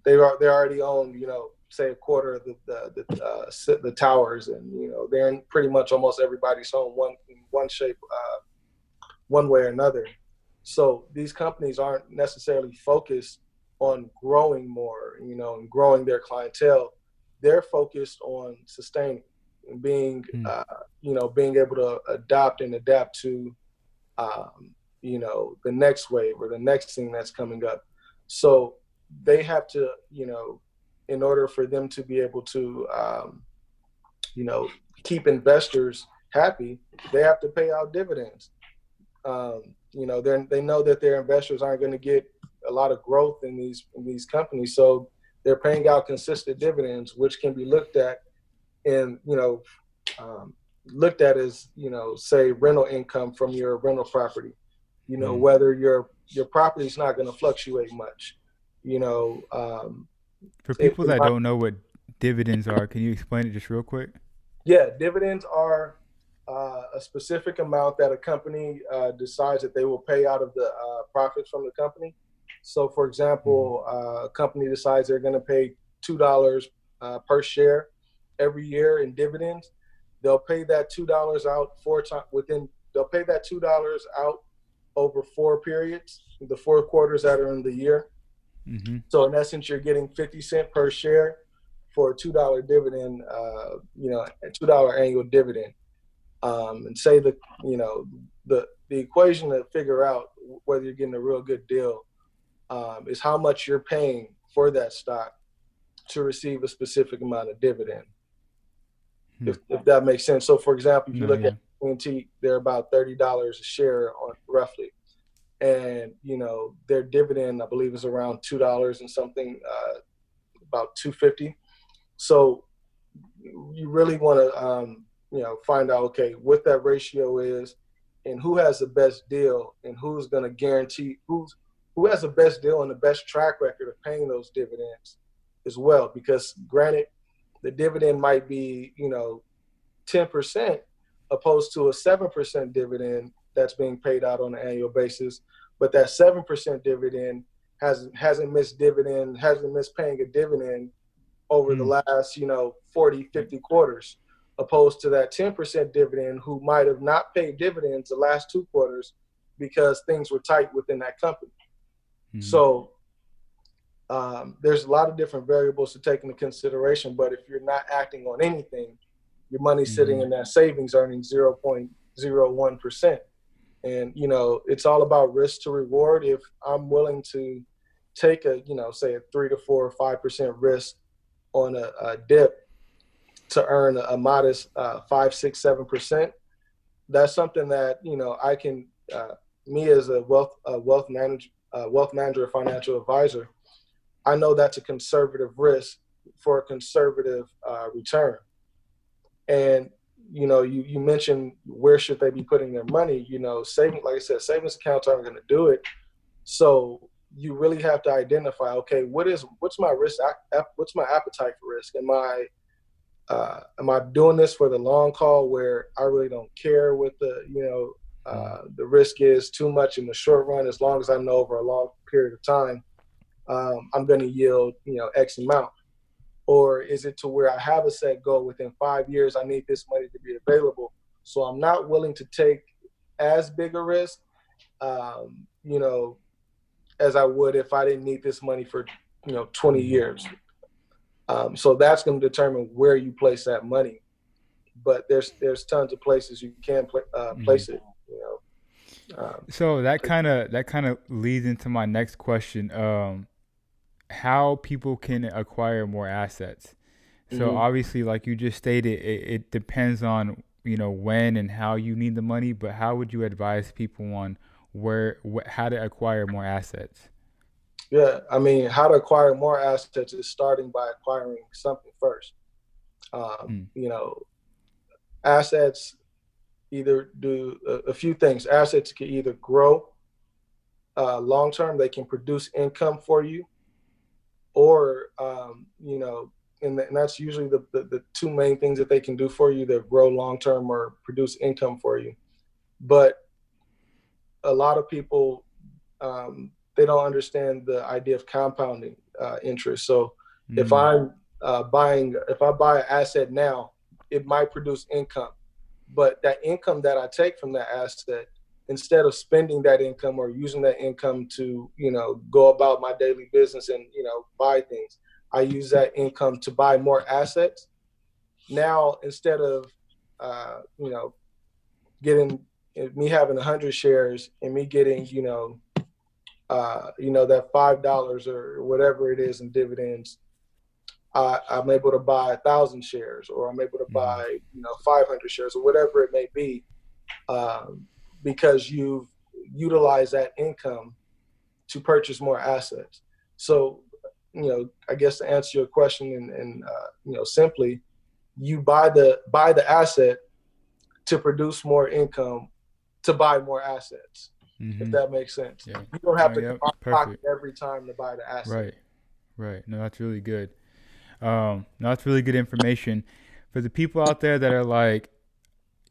they are they already own you know say a quarter of the the the, uh, the towers and you know they're in pretty much almost everybody's home one one shape uh, one way or another so these companies aren't necessarily focused on growing more, you know, and growing their clientele. They're focused on sustaining and being, mm. uh, you know, being able to adopt and adapt to, um, you know, the next wave or the next thing that's coming up. So they have to, you know, in order for them to be able to, um, you know, keep investors happy, they have to pay out dividends. Um, you know, they they know that their investors aren't going to get a lot of growth in these in these companies, so they're paying out consistent dividends, which can be looked at and you know um, looked at as you know say rental income from your rental property. You know mm whether your your property is not going to fluctuate much. You know, um, for people that don't know what dividends are, can you explain it just real quick? Yeah, dividends are uh, a specific amount that a company uh, decides that they will pay out of the uh, profits from the company. So, for example, mm-hmm. uh, a company decides they're going to pay two dollars uh, per share every year in dividends. They'll pay that two dollars out four times within. They'll pay that two dollars out over four periods, the four quarters that are in the year. Mm-hmm. So, in essence, you're getting fifty cent per share for a two dollar dividend. Uh, you know, a two dollar annual dividend um, and say the you know the the equation to figure out whether you're getting a real good deal um, is how much you're paying for that stock to receive a specific amount of dividend. Hmm. If, if that makes sense. So, for example, if you no, look yeah. at AT&T, they're about thirty dollars a share on roughly, and you know their dividend, I believe, is around two dollars and something, uh, about two fifty. So, you really want to um, you know, find out okay what that ratio is, and who has the best deal, and who's going to guarantee who's who has the best deal and the best track record of paying those dividends as well. Because granted, the dividend might be you know, ten percent opposed to a seven percent dividend that's being paid out on an annual basis, but that seven percent dividend hasn't hasn't missed dividend hasn't missed paying a dividend over mm. the last you know 40 50 quarters opposed to that 10% dividend who might have not paid dividends the last two quarters because things were tight within that company. Mm-hmm. So um, there's a lot of different variables to take into consideration, but if you're not acting on anything, your money's mm-hmm. sitting in that savings earning 0.01%. And, you know, it's all about risk to reward. If I'm willing to take a, you know, say a three to four or 5% risk on a, a dip to earn a modest uh, five, six, seven percent. That's something that you know I can, uh, me as a wealth a wealth manager, wealth manager, or financial advisor, I know that's a conservative risk for a conservative uh, return. And you know, you you mentioned where should they be putting their money? You know, saving, like I said, savings accounts aren't going to do it. So you really have to identify, okay, what is what's my risk? What's my appetite for risk? Am I uh, am I doing this for the long call where I really don't care what the you know uh, the risk is too much in the short run as long as I know over a long period of time um, I'm going to yield you know X amount, or is it to where I have a set goal within five years I need this money to be available, so I'm not willing to take as big a risk, um, you know, as I would if I didn't need this money for you know 20 years um, so that's going to determine where you place that money. But there's there's tons of places you can pl- uh, mm-hmm. place mm-hmm. it. You know. Um, so that kind of that kind of leads into my next question: um, how people can acquire more assets. So mm-hmm. obviously, like you just stated, it, it depends on you know when and how you need the money. But how would you advise people on where wh- how to acquire more assets? Yeah, I mean, how to acquire more assets is starting by acquiring something first. Um, mm. You know, assets either do a, a, few things. Assets can either grow uh, long term; they can produce income for you, or um, you know, and, and that's usually the, the, the two main things that they can do for you that grow long term or produce income for you. But a lot of people um, they don't understand the idea of compounding uh, interest. So mm. if I'm uh, buying, if I buy an asset now, it might produce income, but that income that I take from that asset, instead of spending that income or using that income to, you know, go about my daily business and you know buy things, I use that income to buy more assets. Now instead of, uh, you know, getting me having 100 shares and me getting you know uh, you know that five dollars or whatever it is in dividends I, am able to buy a thousand shares or i'm able to mm-hmm. buy you know 500 shares or whatever it may be um, because you've utilized that income to purchase more assets so you know i guess to answer your question and, and uh, you know simply you buy the buy the asset to produce more income to buy more assets. Mm-hmm. If that makes sense. Yeah. You don't have oh, to yep. pocket every time to buy the asset. Right. Right. No, that's really good. Um, no, that's really good information for the people out there that are like,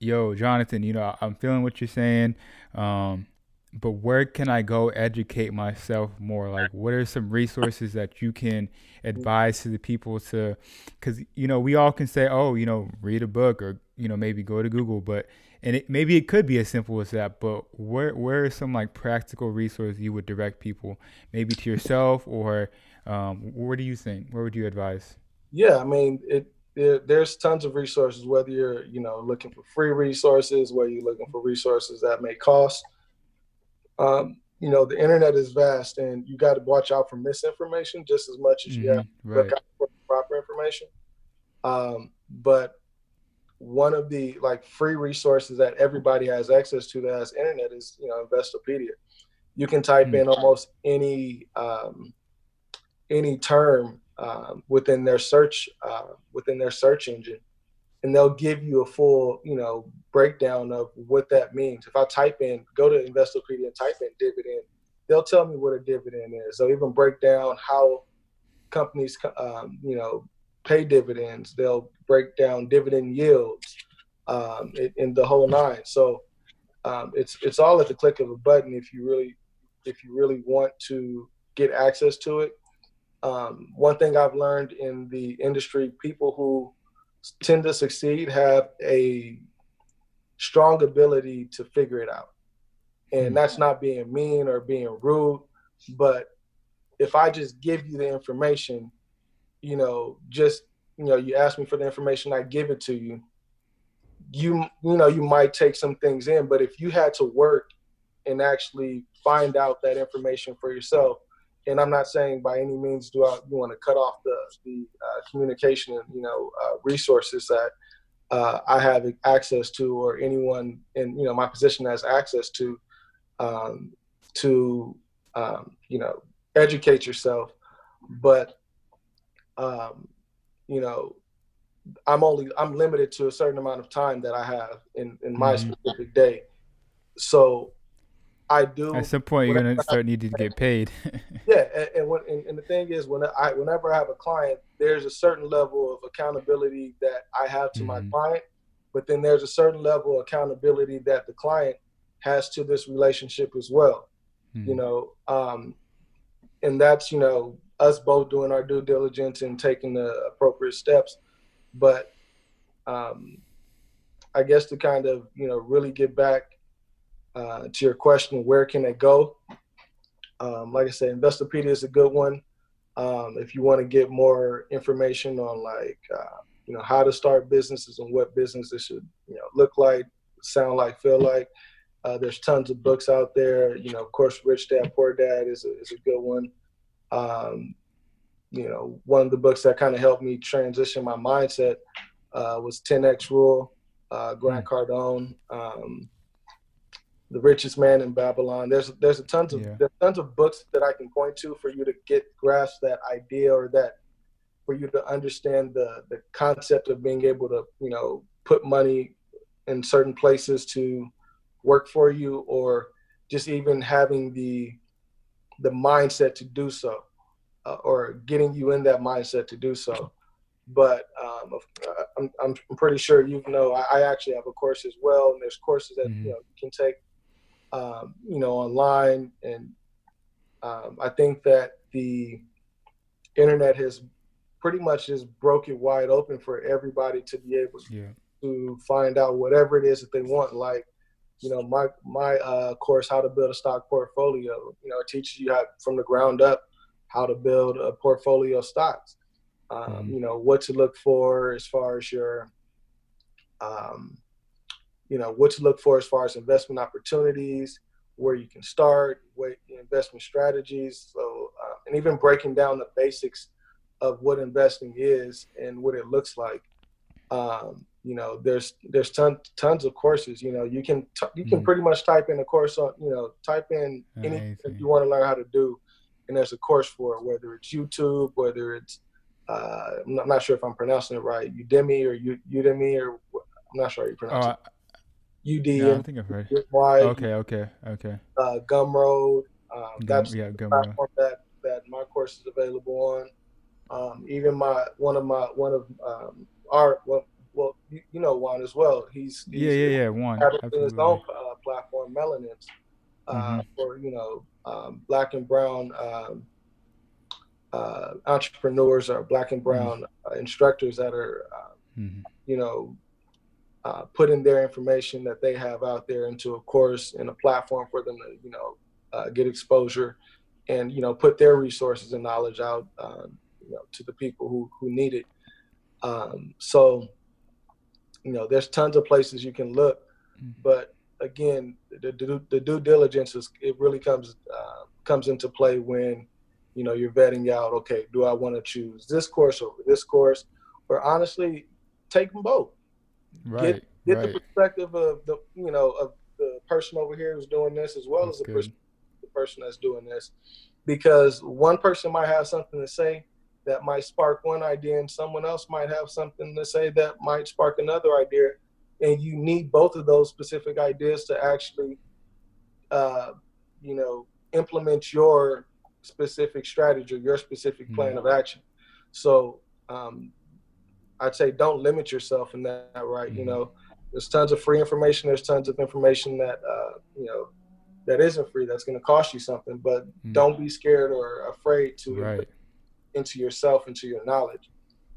"Yo, Jonathan, you know, I'm feeling what you're saying, um, but where can I go educate myself more? Like, what are some resources that you can advise to the people to? Because you know, we all can say, "Oh, you know, read a book," or you know, maybe go to Google, but and it, maybe it could be as simple as that but where where are some like practical resources you would direct people maybe to yourself or um, where do you think where would you advise yeah i mean it, it, there's tons of resources whether you're you know looking for free resources whether you're looking for resources that may cost um, you know the internet is vast and you got to watch out for misinformation just as much as you mm-hmm, have right. proper information um, but one of the like free resources that everybody has access to that has internet is you know investopedia you can type mm-hmm. in almost any um, any term um, within their search uh, within their search engine and they'll give you a full you know breakdown of what that means if i type in go to investopedia and type in dividend they'll tell me what a dividend is they'll even break down how companies um, you know pay dividends. They'll break down dividend yields um, in the whole nine. So um, it's it's all at the click of a button if you really if you really want to get access to it. Um, one thing I've learned in the industry, people who tend to succeed have a strong ability to figure it out. And hmm. that's not being mean or being rude, but if I just give you the information, you know, just you know, you ask me for the information, I give it to you. You you know, you might take some things in, but if you had to work and actually find out that information for yourself, and I'm not saying by any means do I you want to cut off the the uh, communication and you know uh, resources that uh, I have access to or anyone in you know my position has access to um, to um, you know educate yourself, but um, you know, I'm only I'm limited to a certain amount of time that I have in in my mm-hmm. specific day. So I do. At some point, you're gonna start needing to get paid. yeah, and, and, when, and, and, the thing is, when I whenever I have a client, there's a certain level of accountability that I have to mm-hmm. my client, but then there's a certain level of accountability that the client has to this relationship as well. Mm-hmm. You know, um, and that's you know us both doing our due diligence and taking the appropriate steps. But um, I guess to kind of you know really get back uh, to your question, where can they go? Um, like I said, Investopedia is a good one. Um, if you want to get more information on like uh, you know how to start businesses and what businesses should you know look like, sound like, feel like. Uh, there's tons of books out there. You know, of course, Rich Dad Poor Dad is a, is a good one. Um, you know, one of the books that kind of helped me transition my mindset uh, was 10x Rule, uh, Grant mm. Cardone, um, The Richest Man in Babylon. There's there's a tons of yeah. there's tons of books that I can point to for you to get grasp that idea or that for you to understand the the concept of being able to you know put money in certain places to work for you or just even having the the mindset to do so. uh, or getting you in that mindset to do so. But um, uh, I'm, I'm pretty sure you know I, I, actually have a course as well, and there's courses that mm-hmm. you know you can take, um, you know, online, and um, I think that the internet has pretty much just broke it wide open for everybody to be able yeah. to find out whatever it is that they want. Like, you know, my my uh, course, how to build a stock portfolio. You know, it teaches you how from the ground up how to build a portfolio of stocks. Um, mm-hmm. You know what to look for as far as your, um, you know what to look for as far as investment opportunities, where you can start, what investment strategies. So, uh, and even breaking down the basics of what investing is and what it looks like. Um, you know, there's there's tons tons of courses. You know, you can t- you can mm. pretty much type in a course on you know type in anything you want to learn how to do, and there's a course for it. Whether it's YouTube, whether it's uh, I'm not sure if I'm pronouncing it right, Udemy or U- Udemy or I'm not sure how you pronounce uh, it. UD. No, I think I've heard. Y, okay, okay, okay. Uh, Gumroad. Um, Gum, that's yeah, Gumroad. platform that that my course is available on. Um, even my one of my one of um, our well, well you, you, know Juan as well. He's, he's yeah yeah yeah Juan. His own uh, platform, Melanins, uh, mm-hmm. for you know um, black and brown um, uh, entrepreneurs or black and brown mm-hmm. Uh, instructors that are uh, mm-hmm. you know uh, putting their information that they have out there into a course and a platform for them to you know get exposure and you know put their resources and knowledge out you know, to the people who who need it. Um, so, you know, there's tons of places you can look, mm-hmm. but again, the, the, the, due diligence is it really comes uh, comes into play when you know you're vetting out. Okay, do I want to choose this course over this course, or honestly, take them both. Right. Get, get right. the perspective of the you know of the person over here who's doing this as well that's as the, pers- the person that's doing this, because one person might have something to say that might spark one idea and someone else might have something to say that might spark another idea and you need both of those specific ideas to actually uh, you know implement your specific strategy or your specific plan mm-hmm. of action so um, i'd say don't limit yourself in that right mm-hmm. you know there's tons of free information there's tons of information that uh, you know that isn't free that's going to cost you something but mm-hmm. don't be scared or afraid to right into yourself, into your knowledge,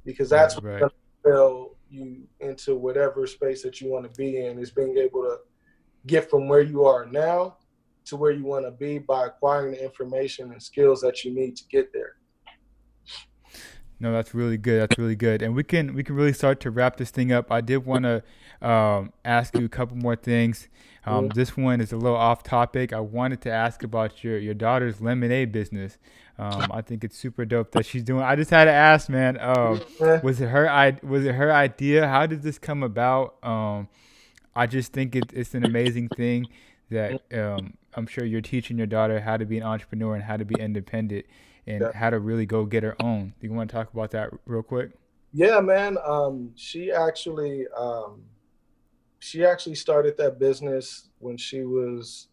because that's right, what propel you into whatever space that you want to be in. Is being able to get from where you are now to where you want to be by acquiring the information and skills that you need to get there. No, that's really good. That's really good, and we can we can really start to wrap this thing up. I did want to um, ask you a couple more things. Um, mm-hmm. This one is a little off topic. I wanted to ask about your your daughter's lemonade business. Um, I think it's super dope that she's doing. I just had to ask, man. Um, was it her? Was it her idea? How did this come about? Um, I just think it, it's an amazing thing that um, I'm sure you're teaching your daughter how to be an entrepreneur and how to be independent and yeah. how to really go get her own. Do you want to talk about that real quick? Yeah, man. Um, she actually um, she actually started that business when she was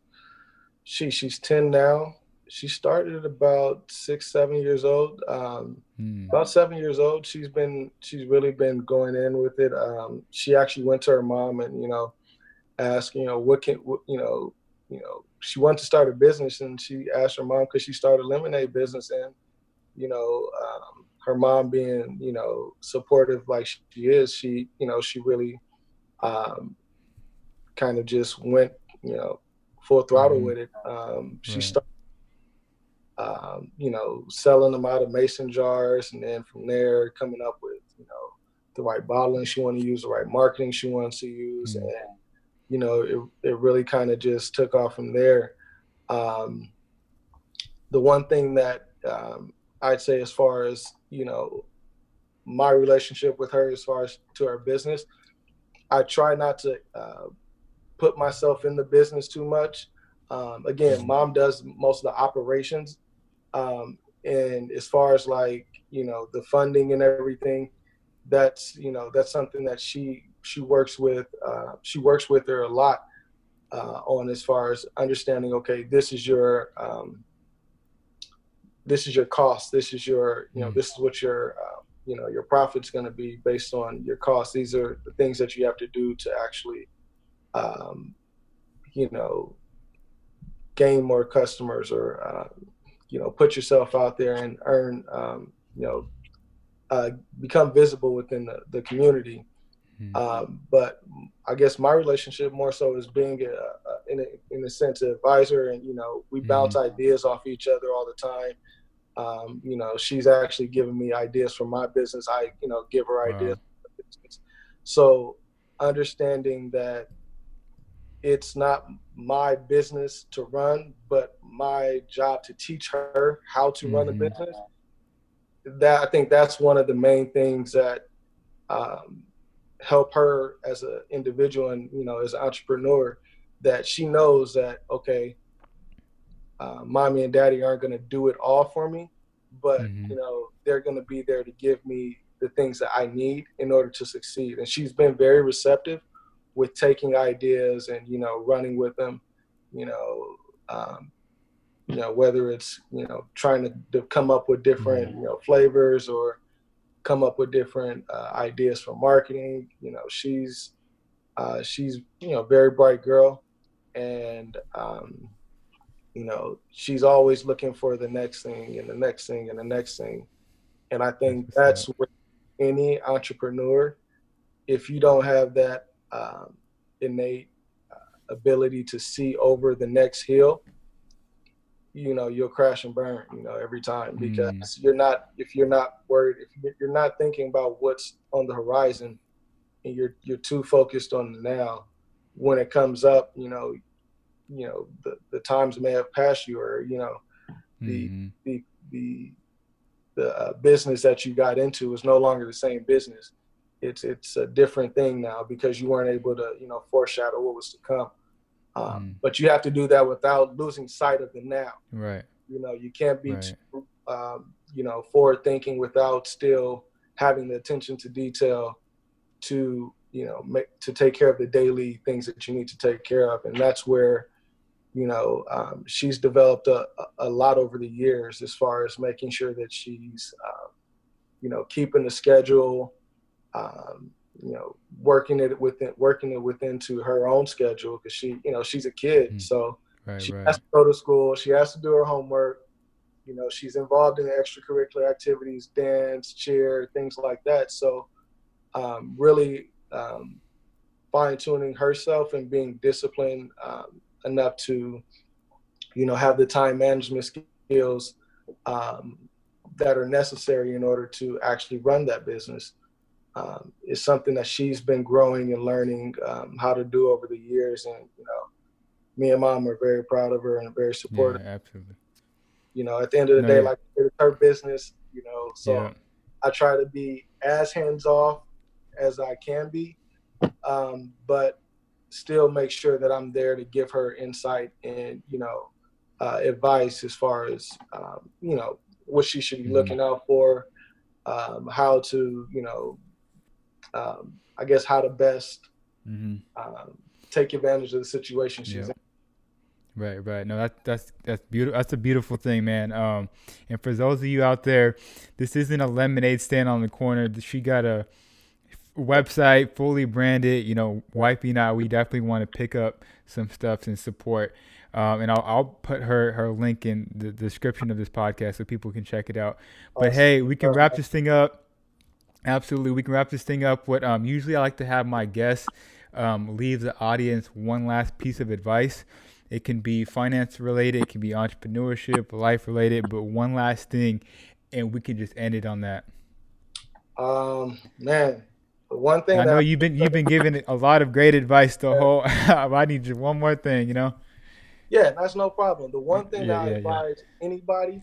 she she's 10 now she started about six, seven years old. Um, mm. About seven years old, she's been she's really been going in with it. Um, she actually went to her mom and you know asked you know what can you know you know she wanted to start a business and she asked her mom could she start a lemonade business and you know um, her mom being you know supportive like she is she you know she really um, kind of just went you know full throttle mm-hmm. with it. Um, she right. started um, you know, selling them out of mason jars, and then from there coming up with you know the right bottling she wanted to use, the right marketing she wanted to use, mm-hmm. and you know it it really kind of just took off from there. Um, the one thing that um, I'd say as far as you know my relationship with her as far as to her business, I try not to uh, put myself in the business too much. Um, again, mm-hmm. mom does most of the operations, um, and as far as like you know the funding and everything, that's you know that's something that she she works with. Uh, she works with her a lot uh, on as far as understanding. Okay, this is your um, this is your cost. This is your, you know, Mm. this is what your, uh, you know, your profit's going to be based on your cost. These are the things that you have to do to actually, um, you know, gain more customers or, uh, you know, put yourself out there and earn, um, you know, uh, become visible within the, the community. Mhm. Um, but I guess my relationship more so is being a, a, in a in a sense an advisor, and you know we bounce ideas off each other all the time. Um, you know, she's actually giving me ideas for my business. I you know give her Wow. ideas. For business. So understanding that it's not my business to run, but my job to teach her how to run a Mhm. business. That I think that's one of the main things that um, help her as an individual and you know as an entrepreneur that she knows that okay uh, mommy and daddy aren't going to do it all for me but Mhm. you know they're going to be there to give me the things that i need in order to succeed and she's been very receptive with taking ideas and you know running with them you know um, you know whether it's you know trying to, to come up with different you know flavors or come up with different uh, ideas for marketing. You know, she's uh, she's you know very bright girl, and um, you know she's always looking for the next thing and the next thing and the next thing. And I think That's what any entrepreneur, if you don't have that um, innate uh, ability to see over the next hill, you know you'll crash and burn you know every time because Mm. you're not if you're not worried if you're- not thinking about what's on the horizon and you're you're too focused on the now when it comes up you know you know the, the times may have passed you or you know the Mhm. the the the uh, business that you got into is no longer the same business it's it's a different thing now because you weren't able to you know foreshadow what was to come um, Mm. but you have to do that without losing sight of the now Right. you know, you can't be, Right. too, um, you know, forward thinking without still having the attention to detail to, you know, make to take care of the daily things that you need to take care of, and that's where, you know, um, she's developed a, a lot over the years as far as making sure that she's, um, you know, keeping the schedule, um, you know, working it within working it within to her own schedule because she, you know, she's a kid, Mm. so Right. she Right. has to go to school. She has to do her homework. You know, she's involved in extracurricular activities, dance, cheer, things like that. So, um, really um, fine tuning herself and being disciplined um, enough to, you know, have the time management skills um, that are necessary in order to actually run that business. Um, is something that she's been growing and learning um, how to do over the years, and you know, me and mom are very proud of her and very supportive. Yeah, absolutely. You know, at the end of the No, day, yeah. like it's her business. You know, so yeah. I try to be as hands off as I can be, um, but still make sure that I'm there to give her insight and you know uh, advice as far as um, you know what she should be Mhm. looking out for, um, how to you know, um, I guess how to best hmm um, take advantage of the situation she's Yeah. in. Right, right. No, that that's that's beautiful. That's a beautiful thing, man. Um, and for those of you out there, this isn't a lemonade stand on the corner. She got a website fully branded. You know, wifey and I, we definitely want to pick up some stuff and support. Um, and I'll, I'll put her her link in the description of this podcast so people can check it out. But Awesome. hey, we can wrap this thing up. Absolutely, we can wrap this thing up. What um, usually I like to have my guests um, leave the audience one last piece of advice. It can be finance related, it can be entrepreneurship, life related, but one last thing, and we can just end it on that. Um, man, the one thing I know you've been you've been giving a lot of great advice the whole. I need just one more thing, you know. Yeah, that's no problem. The one thing Yeah, that I yeah, yeah. advise anybody,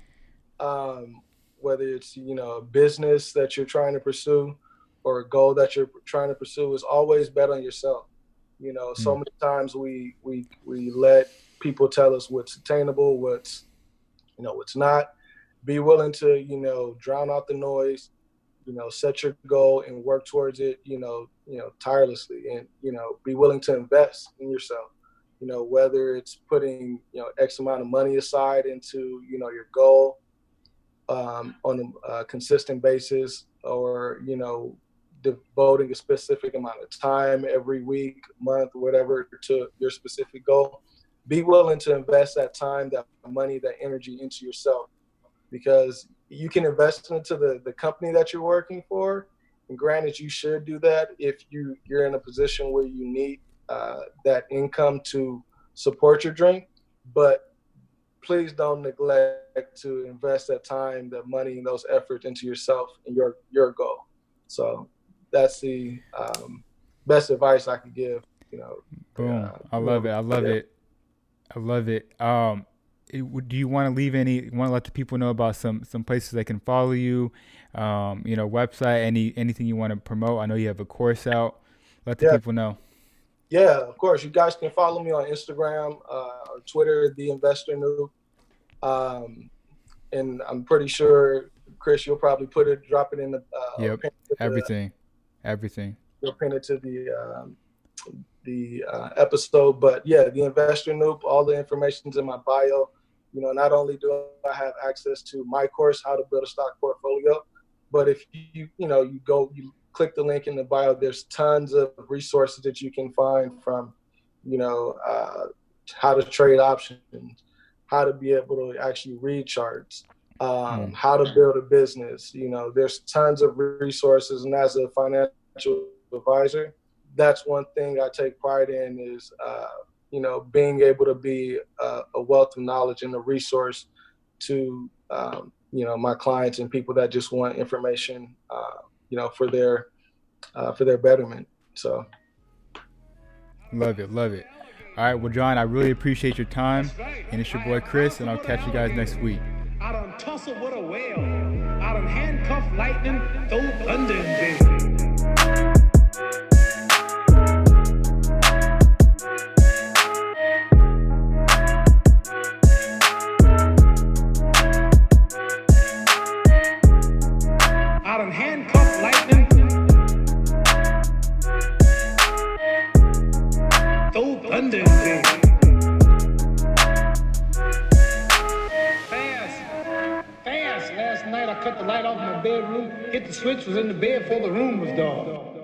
um, whether it's you know a business that you're trying to pursue or a goal that you're trying to pursue, is always bet on yourself. You know, so Mm. many times we we we let people tell us what's attainable, what's you know what's not. Be willing to you know drown out the noise. You know, set your goal and work towards it. You know, you know tirelessly, and you know be willing to invest in yourself you know whether it's putting you know x amount of money aside into you know your goal um, on a, consistent basis, or you know, devoting a specific amount of time every week, month, whatever to your specific goal. Be willing to invest that time, that money, that energy into yourself, because you can invest into the the company that you're working for. And granted, you should do that if you you're in a position where you need uh, that income to support your dream. But please don't neglect to invest that time, that money, and those efforts into yourself and your your goal. So that's the um, best advice I could give. You know. Boom! Uh, I love it. I love yeah. it. I love it. Um, do you want to leave any? Want to let the people know about some some places they can follow you? Um, you know, website, any anything you want to promote? I know you have a course out. Let the yeah. people know. Yeah, of course. You guys can follow me on Instagram uh, or Twitter, The Investor Nupe. Um, and I'm pretty sure, Chris, you'll probably put it, drop it in the. Uh, yep. Everything. The, Everything. You'll pin it to the um, the uh, episode, but yeah, the Investor Nupe. All the information's in my bio. You know, not only do I have access to my course, How to Build a Stock Portfolio, but if you you know you go you click the link in the bio. There's tons of resources that you can find from, you know, uh, how to trade options, how to be able to actually read charts, um, mm. how to build a business. You know, there's tons of resources, and as a financial advisor, that's one thing I take pride in is, uh, you know, being able to be a, a, wealth of knowledge and a resource to, um, you know, my clients and people that just want information. Uh, you know, for their uh, for their betterment. So, love it, love it. All right, well, John, I really appreciate your time, and it's your boy Chris, and I'll catch you guys next week. I done tussle with a whale. I done handcuff lightning, throw thunder and switch was in the bed before the room was dark.